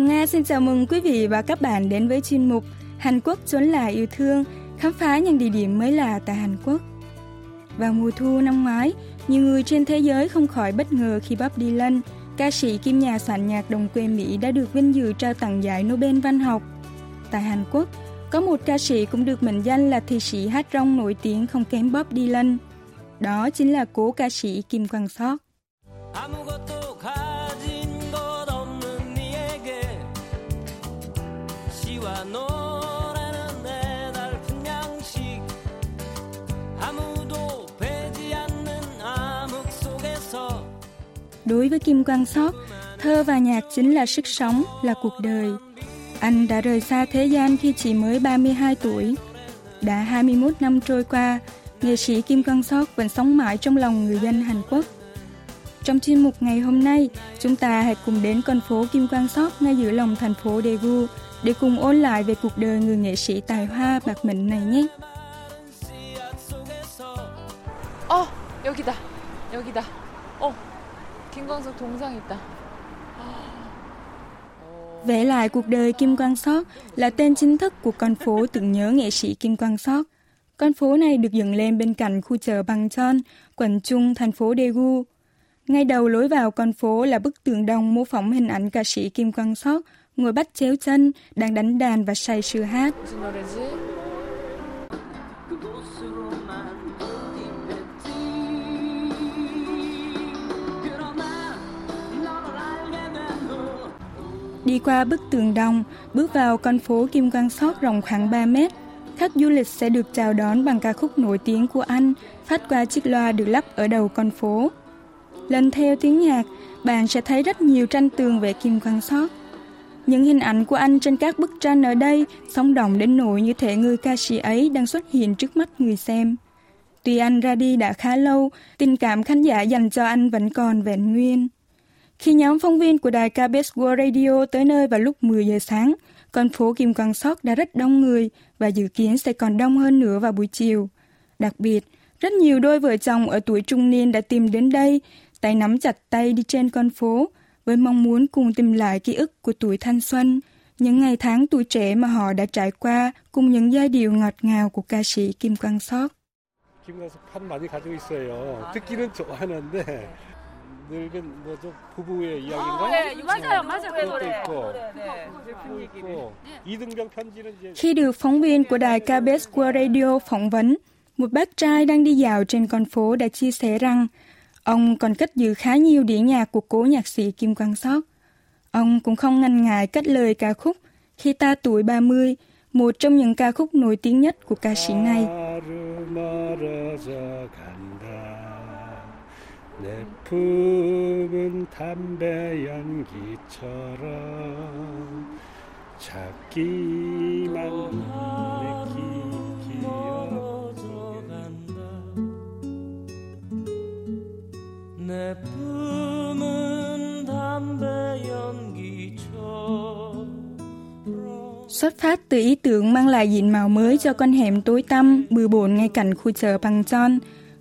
Hồng Nga xin chào mừng quý vị và các bạn đến với chuyên mục Hàn Quốc chốn là yêu thương, khám phá những địa điểm mới lạ tại Hàn Quốc. Vào mùa thu năm ngoái, nhiều người trên thế giới không khỏi bất ngờ khi Bob Dylan, ca sĩ kim nhà soạn nhạc đồng quê Mỹ đã được vinh dự trao tặng giải Nobel văn học. Tại Hàn Quốc, có một ca sĩ cũng được mệnh danh là thi sĩ hát rong nổi tiếng không kém Bob Dylan. Đó chính là cố ca sĩ Kim Quang Sok. Đối với Kim Quang Sóc, thơ và nhạc chính là sức sống, là cuộc đời. Anh đã rời xa thế gian khi chỉ mới 32 tuổi. Đã 21 năm trôi qua, nghệ sĩ Kim Quang Sóc vẫn sống mãi trong lòng người dân Hàn Quốc. Trong chuyên mục ngày hôm nay, chúng ta hãy cùng đến con phố Kim Quang Sóc ngay giữa lòng thành phố Daegu để cùng ôn lại về cuộc đời người nghệ sĩ tài hoa bạc mệnh này nhé. 어, 여기다. 여기다. 어, 김광석 동상 있다. Vẽ lại cuộc đời Kim Quang Sóc là tên chính thức của con phố tưởng nhớ nghệ sĩ Kim Quang Sóc. Con phố này được dựng lên bên cạnh khu chợ Bằng Chon, quận trung thành phố Daegu. Ngay đầu lối vào con phố là bức tượng đồng mô phỏng hình ảnh ca sĩ Kim Quang Sóc ngồi bắt chéo chân, đang đánh đàn và say sưa hát. Đi qua bức tường đồng, bước vào con phố Kim Quang Sót rộng khoảng 3 mét. Khách du lịch sẽ được chào đón bằng ca khúc nổi tiếng của anh, phát qua chiếc loa được lắp ở đầu con phố. Lần theo tiếng nhạc, bạn sẽ thấy rất nhiều tranh tường về Kim Quang Sót. Những hình ảnh của anh trên các bức tranh ở đây sống động đến nỗi như thể người ca sĩ ấy đang xuất hiện trước mắt người xem. Tuy anh ra đi đã khá lâu, tình cảm khán giả dành cho anh vẫn còn vẹn nguyên. Khi nhóm phóng viên của đài KBS World Radio tới nơi vào lúc 10 giờ sáng, con phố Kim Quang Sóc đã rất đông người và dự kiến sẽ còn đông hơn nữa vào buổi chiều. Đặc biệt, rất nhiều đôi vợ chồng ở tuổi trung niên đã tìm đến đây, tay nắm chặt tay đi trên con phố, với mong muốn cùng tìm lại ký ức của tuổi thanh xuân, những ngày tháng tuổi trẻ mà họ đã trải qua cùng những giai điệu ngọt ngào của ca sĩ Kim Quang Sóc. 김광석 판 많이 가지고 있어요. 듣기는 좋아하는데 늙은 뭐죠 부부의 이야기인가? 네, 맞아요, 맞아요. 그 그것도 노래. 있고 네, 그것도 있고 이등병 편지는 이제 Khi được phóng viên của đài KBS World Radio phỏng vấn, một bác trai đang đi dạo trên con phố đã chia sẻ rằng ông còn cất giữ khá nhiều đĩa nhạc của cố nhạc sĩ Kim Quang Sóc. Ông cũng không ngần ngại cất lời ca khúc Khi ta tuổi 30, một trong những ca khúc nổi tiếng nhất của ca sĩ này. 나를 멀어져 간다 내 품은 담배 연기처럼 찾기만 내 기- 기억 내 품은 담배 연기처럼 Xuất phát từ ý tưởng mang lại diện mạo mới cho con hẻm tối tăm, bừa bộn ngay cạnh khu chợ Bằng Chon,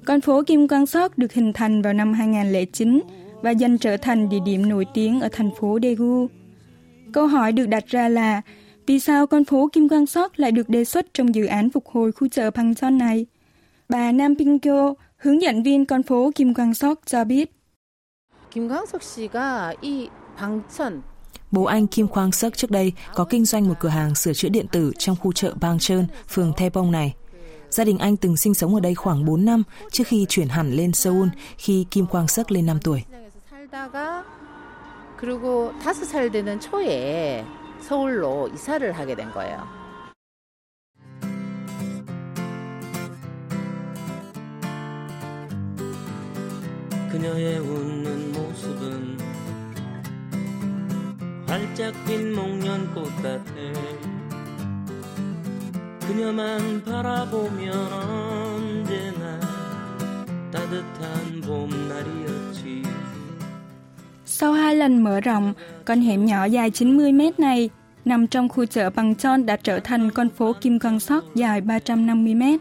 con phố Kim Quang Sóc được hình thành vào năm 2009 và dần trở thành địa điểm nổi tiếng ở thành phố Daegu. Câu hỏi được đặt ra là vì sao con phố Kim Quang Sóc lại được đề xuất trong dự án phục hồi khu chợ Bằng Chon này? Bà Nam Ping Kyo, hướng dẫn viên con phố Kim Quang Sóc cho biết. 김광석 씨가 이 방천 Bố anh Kim Kwang Suk trước đây có kinh doanh một cửa hàng sửa chữa điện tử trong khu chợ Bang Chơn, phường Taepong này. Gia đình anh từng sinh sống ở đây khoảng 4 năm trước khi chuyển hẳn lên Seoul khi Kim Kwang Suk lên 5 tuổi. 시장에서 살다가 그리고 다섯 살 되는 초에 서울로 이사를 하게 된 거예요. 그녀의 웃는 모습은 활짝 핀 목련꽃 같아 그녀만 바라보면 언제나 따뜻한 봄날이었지 Sau hai lần mở rộng, con hẻm nhỏ dài 90 mét này nằm trong khu chợ Bằng Chon đã trở thành con phố Kim Con Sóc dài 350 mét.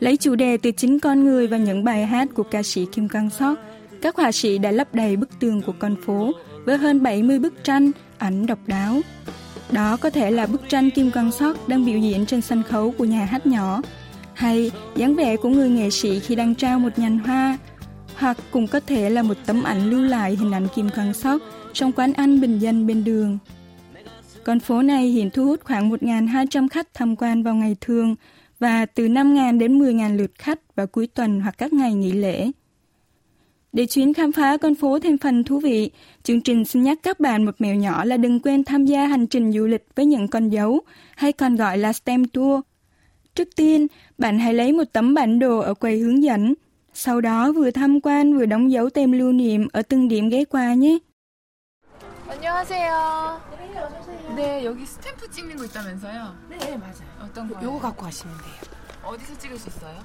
Lấy chủ đề từ chính con người và những bài hát của ca sĩ Kim Con Sóc, các họa sĩ đã lấp đầy bức tường của con phố với hơn 70 bức tranh, ảnh độc đáo. Đó có thể là bức tranh Kim Quang Sok đang biểu diễn trên sân khấu của nhà hát nhỏ, hay dáng vẻ của người nghệ sĩ khi đang trao một nhành hoa, hoặc cũng có thể là một tấm ảnh lưu lại hình ảnh Kim Quang Sok trong quán ăn bình dân bên đường. Con phố này hiện thu hút khoảng 1.200 khách tham quan vào ngày thường và từ 5.000 đến 10.000 lượt khách vào cuối tuần hoặc các ngày nghỉ lễ. Để chuyến khám phá con phố thêm phần thú vị, chương trình xin nhắc các bạn một mẹo nhỏ là đừng quên tham gia hành trình du lịch với những con dấu, hay còn gọi là STEM Tour. Trước tiên, bạn hãy lấy một tấm bản đồ ở quầy hướng dẫn, sau đó vừa tham quan vừa đóng dấu tem lưu niệm ở từng điểm ghé qua nhé. 안녕하세요. 네, 여기 스탬프 찍는 거 있다면서요? 네, 맞아요. 어떤 거요? 요거 갖고 가시면 돼요. 어디서 찍을 수 있어요?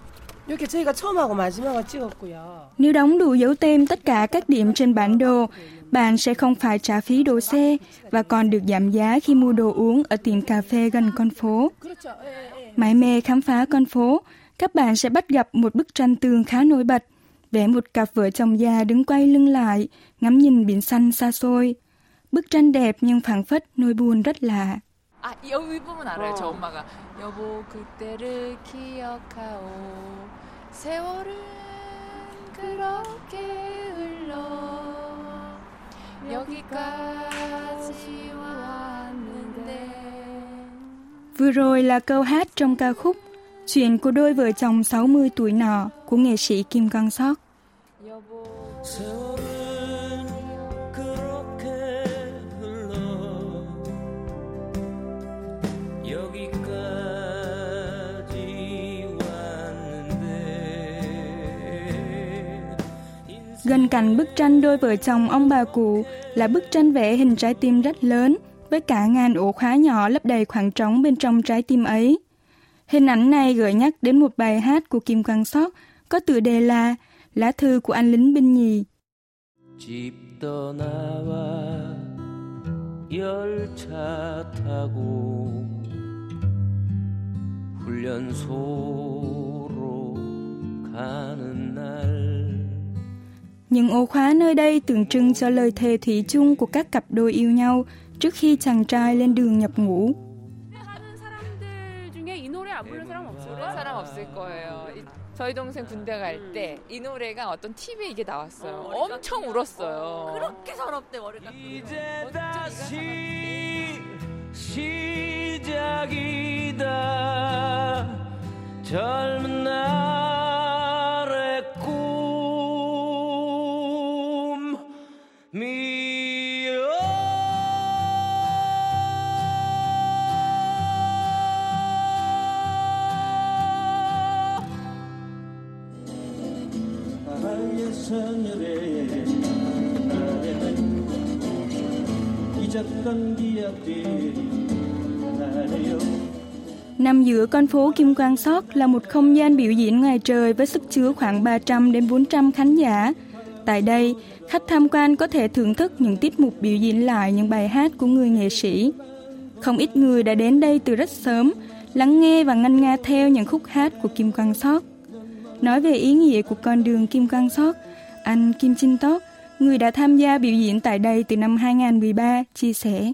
이렇게 저희가 처음하고 마지막을 찍었고요. Nếu đóng đủ dấu tem tất cả các điểm trên bản đồ, bạn sẽ không phải trả phí đỗ xe và còn được giảm giá khi mua đồ uống ở tiệm cà phê gần con phố. 그렇죠. 예, 예. Mãi mê khám phá con phố, các bạn sẽ bắt gặp một bức tranh tường khá nổi bật, vẽ một cặp vợ chồng già đứng quay lưng lại, ngắm nhìn biển xanh xa xôi. Bức tranh đẹp nhưng phảng phất nỗi buồn rất lạ. 아, 이- 여기 부분 알아요, 어. 저 엄마가. 여보, 그때를 기억하오. 세월은 그렇게 흘러 여기까지 왔는데. Vừa rồi là câu hát trong ca khúc Chuyện của đôi vợ chồng 60 tuổi nọ của nghệ sĩ Kim Quang Sok. Gần cạnh bức tranh đôi vợ chồng ông bà cụ là bức tranh vẽ hình trái tim rất lớn với cả ngàn ổ khóa nhỏ lấp đầy khoảng trống bên trong trái tim ấy. Hình ảnh này gợi nhắc đến một bài hát của Kim Quang Sok có tựa đề là Lá thư của anh lính binh nhì. 집 떠나와 열차 타고 훈련소로 가는 날 Những ổ khóa nơi đây tượng trưng cho lời thề thủy chung của các cặp đôi yêu nhau trước khi chàng trai lên đường nhập ngũ. 저희 동생 군대 갈 때 이 노래가 어떤 TV에 이게 나왔어요. 엄청 울었어요. 그렇게 서럽대 머리 깎 이제 다시 시작이다 젊은 날 나의 생일에 날에는 잊었던 기억들이 나네요 Nằm giữa con phố Kim Quang Sok là một không gian biểu diễn ngoài trời với sức chứa khoảng 300 đến 400 khán giả. Tại đây, khách tham quan có thể thưởng thức những tiết mục biểu diễn lại những bài hát của người nghệ sĩ. Không ít người đã đến đây từ rất sớm, lắng nghe và ngân nga theo những khúc hát của Kim Quang Sok. Nói về ý nghĩa của con đường Kim Quang Sok, anh Kim Chin Tok, người đã tham gia biểu diễn tại đây từ năm 2013, chia sẻ.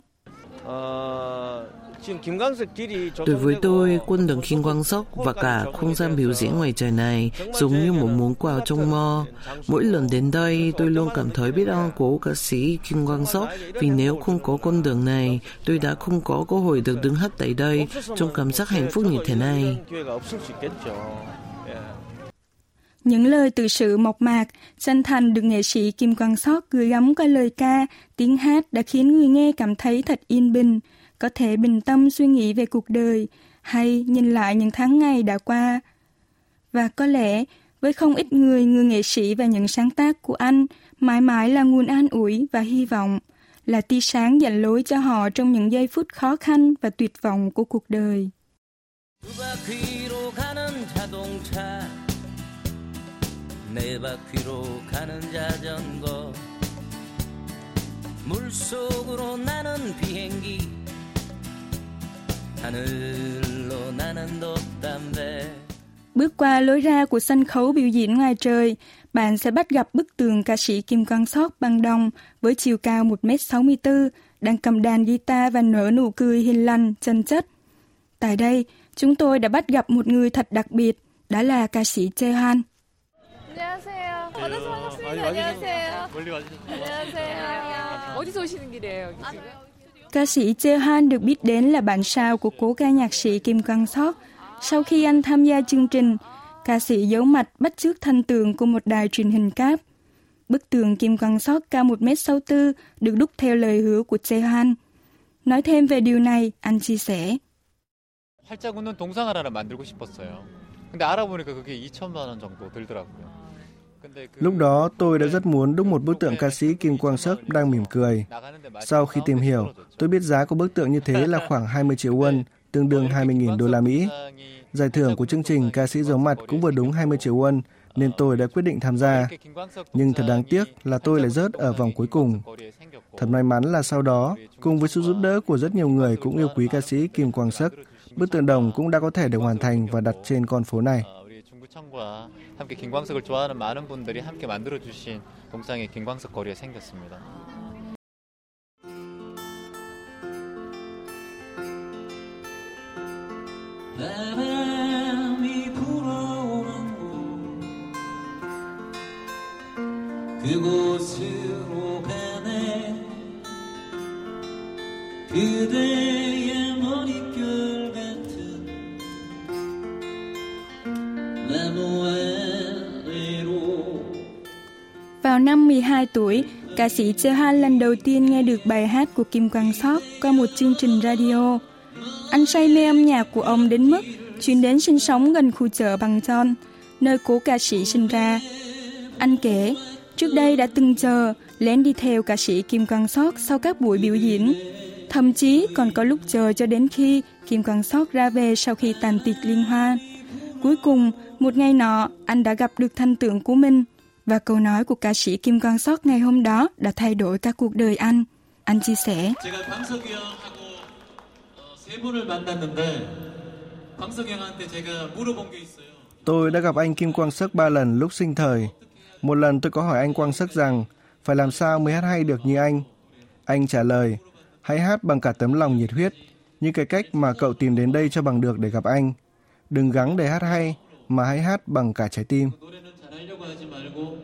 Đối với tôi, quân đường Kim Quang Sóc và cả không gian biểu diễn ngoài trời này giống như một món quà trong mơ. Mỗi lần đến đây, tôi luôn cảm thấy biết ơn của ca sĩ Kim Quang Sóc vì nếu không có con đường này, tôi đã không có cơ hội được đứng hát tại đây trong cảm giác hạnh phúc như thế này. Những lời từ sự mộc mạc, chân thành được nghệ sĩ Kim Quang sót gửi gắm qua lời ca, tiếng hát đã khiến người nghe cảm thấy thật yên bình, có thể bình tâm suy nghĩ về cuộc đời hay nhìn lại những tháng ngày đã qua. Và có lẽ, với không ít người, người nghệ sĩ và những sáng tác của anh mãi mãi là nguồn an ủi và hy vọng, là tia sáng dẫn lối cho họ trong những giây phút khó khăn và tuyệt vọng của cuộc đời. 네 바퀴로 가는 자전거 물속으로 나는 비행기 하늘로 나는 돛담배 Bước qua lối ra của sân khấu biểu diễn ngoài trời, bạn sẽ bắt gặp bức tường ca sĩ Kim Quang Sóc bằng đồng với chiều cao 1m64, đang cầm đàn guitar và nở nụ cười hiền lành, chân chất. Tại đây, chúng tôi đã bắt gặp một người thật đặc biệt, đó là ca sĩ Chehan. 안녕하세요. 어디서 오셨습니까? 안녕하세요. 멀리 안녕하세요. 어디서 오시는 길이에요, 여기 지금? Ca sĩ Chehan được biết đến là bạn sao của cố ca nhạc sĩ Kim Quang Sóc. Sau khi anh tham gia chương trình, ca sĩ giấu mặt bắt chước thanh tường của một đài truyền hình cáp. Bức tường Kim Quang Sóc cao 1m64 được đúc theo lời hứa của Chehan. Nói thêm về điều này, anh chia sẻ. 활자국은 동상 하나를 만들고 싶었어요. 근데 알아보니까 그게 2천만 원 정도 들더라고요. Lúc đó tôi đã rất muốn đúc một bức tượng ca sĩ Kim Quang Sắc đang mỉm cười. Sau khi tìm hiểu, tôi biết giá của bức tượng như thế là khoảng 20 triệu won, tương đương 20.000 đô la Mỹ. Giải thưởng của chương trình ca sĩ giấu mặt cũng vừa đúng 20 triệu won, nên tôi đã quyết định tham gia. Nhưng thật đáng tiếc là tôi lại rớt ở vòng cuối cùng. Thật may mắn là sau đó, cùng với sự giúp đỡ của rất nhiều người cũng yêu quý ca sĩ Kim Quang Sắc, bức tượng đồng cũng đã có thể được hoàn thành và đặt trên con phố này. 중구청과 함께 김광석을 좋아하는 많은 분들이 함께 만들어 주신 동상이 김광석 거리에 생겼습니다. Vào năm 12 tuổi, ca sĩ Chehan lần đầu tiên nghe được bài hát của Kim Quang Sóc qua một chương trình radio. Anh say mê âm nhạc của ông đến mức chuyển đến sinh sống gần khu chợ Bằng Tròn, nơi cố ca sĩ sinh ra. Anh kể, trước đây đã từng chờ lén đi theo ca sĩ Kim Quang Sóc sau các buổi biểu diễn. Thậm chí còn có lúc chờ cho đến khi Kim Quang Sóc ra về sau khi tàn tiệc liên hoan. Cuối cùng, một ngày nọ, anh đã gặp được thanh tượng của mình và câu nói của ca sĩ Kim Quang Sót ngày hôm đó đã thay đổi cả cuộc đời anh. Anh chia sẻ. Tôi đã gặp anh Kim Quang Sớc ba lần lúc sinh thời. Một lần tôi có hỏi anh Quang Sớc rằng phải làm sao mới hát hay được như anh. Anh trả lời, hãy hát bằng cả tấm lòng nhiệt huyết, như cái cách mà cậu tìm đến đây cho bằng được để gặp anh. Đừng gắng để hát hay, mà hãy hát bằng cả trái tim. 노래는 잘하려고 하지 말고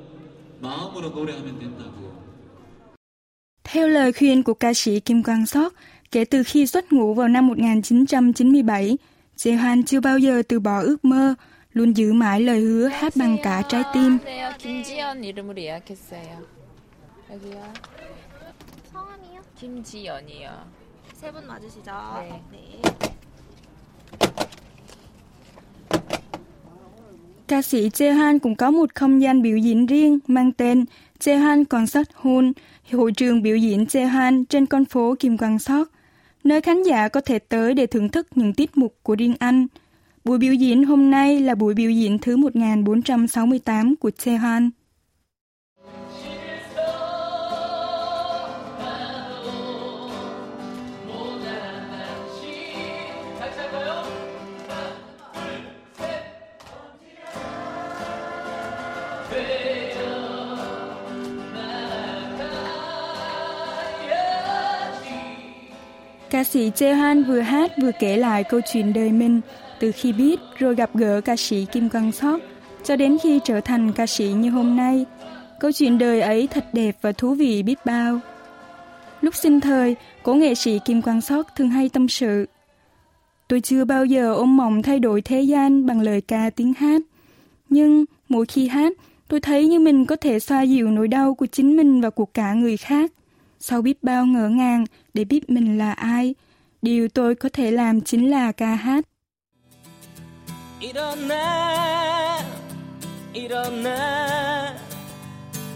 마음으로 노래하면 된다고. Theo lời khuyên của ca sĩ Kim Quang Sóc, kể từ khi xuất ngũ vào năm 1997, Jaehoan chưa bao giờ từ bỏ ước mơ, luôn giữ mãi lời hứa hát bằng cả trái tim. 안녕하세요. 김지연 이름으로 예약했어요. 여기요. 성함이요? 김지연이요. 세 분 맞으시죠? 네. 네. Ca sĩ Jaehoan cũng có một không gian biểu diễn riêng mang tên Jaehoan Concert Hall, hội trường biểu diễn Jaehoan trên con phố Kim Quang Sóc, nơi khán giả có thể tới để thưởng thức những tiết mục của riêng anh. Buổi biểu diễn hôm nay là buổi biểu diễn thứ 1468 của Jaehoan. Ca sĩ Jaehoan vừa hát vừa kể lại câu chuyện đời mình từ khi biết rồi gặp gỡ ca sĩ Kim Quang Sok cho đến khi trở thành ca sĩ như hôm nay. Câu chuyện đời ấy thật đẹp và thú vị biết bao. Lúc sinh thời, cố nghệ sĩ Kim Quang sót thường hay tâm sự. Tôi chưa bao giờ ôm mộng thay đổi thế gian bằng lời ca tiếng hát. Nhưng mỗi khi hát, tôi thấy như mình có thể xoa dịu nỗi đau của chính mình và của cả người khác. Sau biết bao ngỡ ngàng để biết mình là ai, điều tôi có thể làm chính là ca hát. 일어나 일어나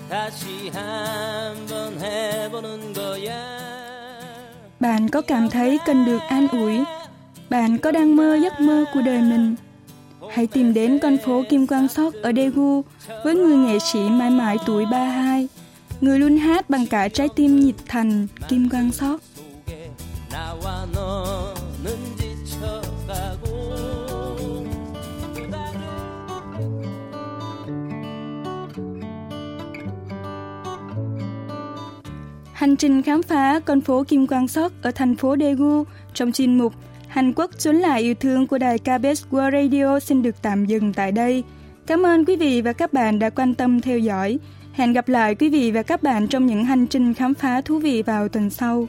다시 한번 해보는 거야 Bạn có cảm thấy cần được an ủi? Bạn có đang mơ giấc mơ của đời mình? Hãy tìm đến con phố Kim Quang Sok ở Daegu với người nghệ sĩ mãi mãi tuổi 32, người luôn hát bằng cả trái tim nhịp thành Kim Quang Sok. Hành trình khám phá con phố Kim Quang Sok ở thành phố Daegu trong chuyên mục Hàn Quốc trốn lại yêu thương của đài KBS World Radio xin được tạm dừng tại đây. Cảm ơn quý vị và các bạn đã quan tâm theo dõi. Hẹn gặp lại quý vị và các bạn trong những hành trình khám phá thú vị vào tuần sau.